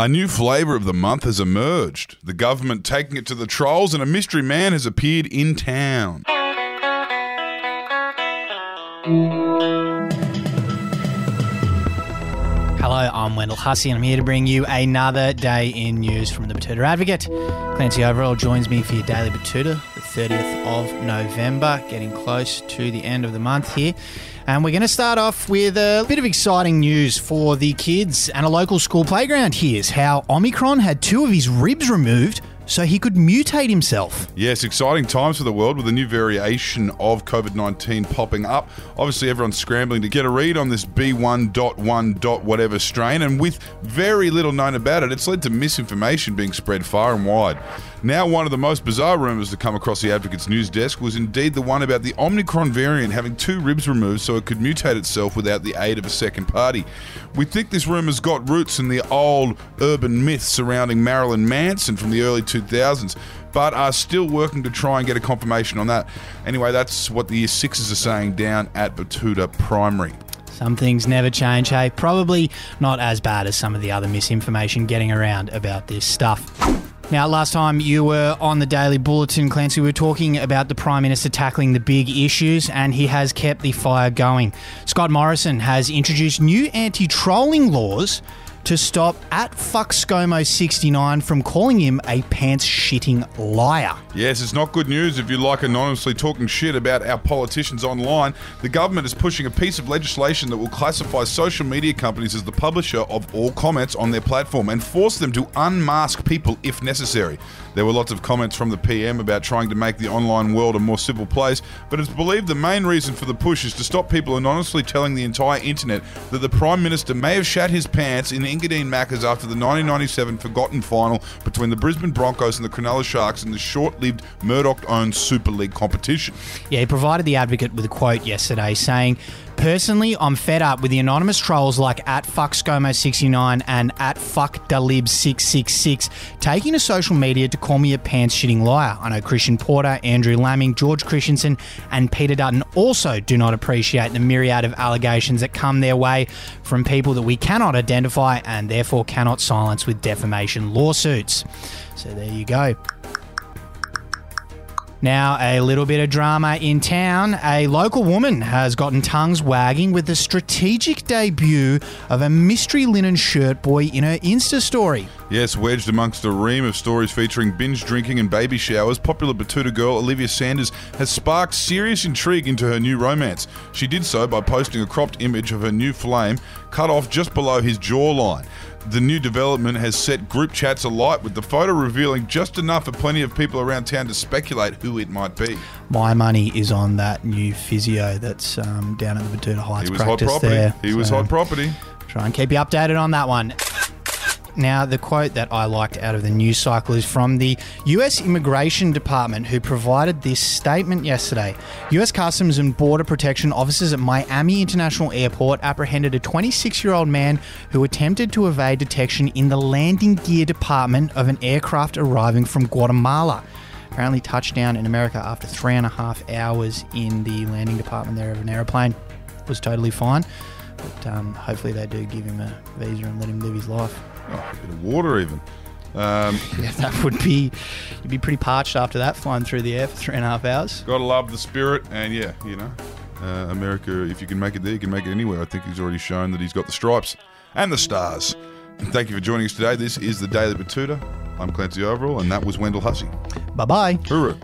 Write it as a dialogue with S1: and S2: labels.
S1: A new flavour of the month has emerged. The government taking it to the trolls, and a mystery man has appeared in town.
S2: Hello, I'm Wendell Hussey, and I'm here to bring you another day in news from the Betoota Advocate. Clancy Overell joins me for your daily Betoota, the 30th of November, getting close to the end of the month here. And we're going to start off with a bit of exciting news for the kids and a local school playground. Here's how Omicron had two of his ribs removed so he could mutate himself.
S1: Yes, exciting times for the world with a new variation of COVID 19 popping up. Obviously, everyone's scrambling to get a read on this B1.1. whatever strain, and with very little known about it, it's led to misinformation being spread far and wide. Now, one of the most bizarre rumours to come across the Advocate's news desk was indeed the one about the Omicron variant having two ribs removed so it could mutate itself without the aid of a second party. We think this rumour's got roots in the old urban myths surrounding Marilyn Manson from the early 2000s, but are still working to try and get a confirmation on that. Anyway, that's what the Year Sixes are saying down at Betoota Primary.
S2: Some things never change, hey? Probably not as bad as some of the other misinformation getting around about this stuff. Now, last time you were on the Daily Bulletin, Clancy, we were talking about the Prime Minister tackling the big issues, and he has kept the fire going. Scott Morrison has introduced new anti trolling laws to stop at FuckScomo69 from calling him a pants shitting liar.
S1: Yes, it's not good news if you like anonymously talking shit about our politicians online. The government is pushing a piece of legislation that will classify social media companies as the publisher of all comments on their platform and force them to unmask people if necessary. There were lots of comments from the PM about trying to make the online world a more civil place, but it's believed the main reason for the push is to stop people anonymously telling the entire internet that the Prime Minister may have shat his pants in Engadine Maccas after the 1997 forgotten final between the Brisbane Broncos and the Cronulla Sharks in the short-lived Murdoch-owned Super League competition.
S2: Yeah, he provided the advocate with a quote yesterday saying, Personally, I'm fed up with the anonymous trolls like at FuckScomo69 and at FuckDalib666 taking to social media to call me a pants shitting liar. I know Christian Porter, Andrew Laming, George Christensen, and Peter Dutton also do not appreciate the myriad of allegations that come their way from people that we cannot identify and therefore cannot silence with defamation lawsuits. So there you go. Now, a little bit of drama in town. A local woman has gotten tongues wagging with the strategic debut of a mystery linen shirt boy in her Insta story.
S1: Yes, wedged amongst a ream of stories featuring binge drinking and baby showers, popular Betoota girl Olivia Sanders has sparked serious intrigue into her new romance. She did so by posting a cropped image of her new flame cut off just below his jawline. The new development has set group chats alight with the photo revealing just enough for plenty of people around town to speculate who it might be.
S2: My money is on that new physio that's um, down at the Betoota Heights
S1: He was hot property.
S2: there.
S1: He was hot property.
S2: Try and keep you updated on that one. Now, the quote that I liked out of the news cycle is from the US Immigration Department, who provided this statement yesterday. US Customs and Border Protection officers at Miami International Airport apprehended a 26 year old man who attempted to evade detection in the landing gear department of an aircraft arriving from Guatemala. Apparently, touchdown in America after three and a half hours in the landing department there of an aeroplane was totally fine. But um, hopefully, they do give him a visa and let him live his life.
S1: Oh, a bit of water even. Um,
S2: Yeah, that would be you'd be pretty parched after that flying through the air for three and a half hours.
S1: gotta love the spirit, and yeah, you know, uh, America. If you can make it there, you can make it anywhere. I think he's already shown that he's got the stripes and the stars. Thank you for joining us today. This is the Daily Betoota. I'm Clancy Overell, and that was Wendell Hussey.
S2: Bye bye.
S1: Hoorah.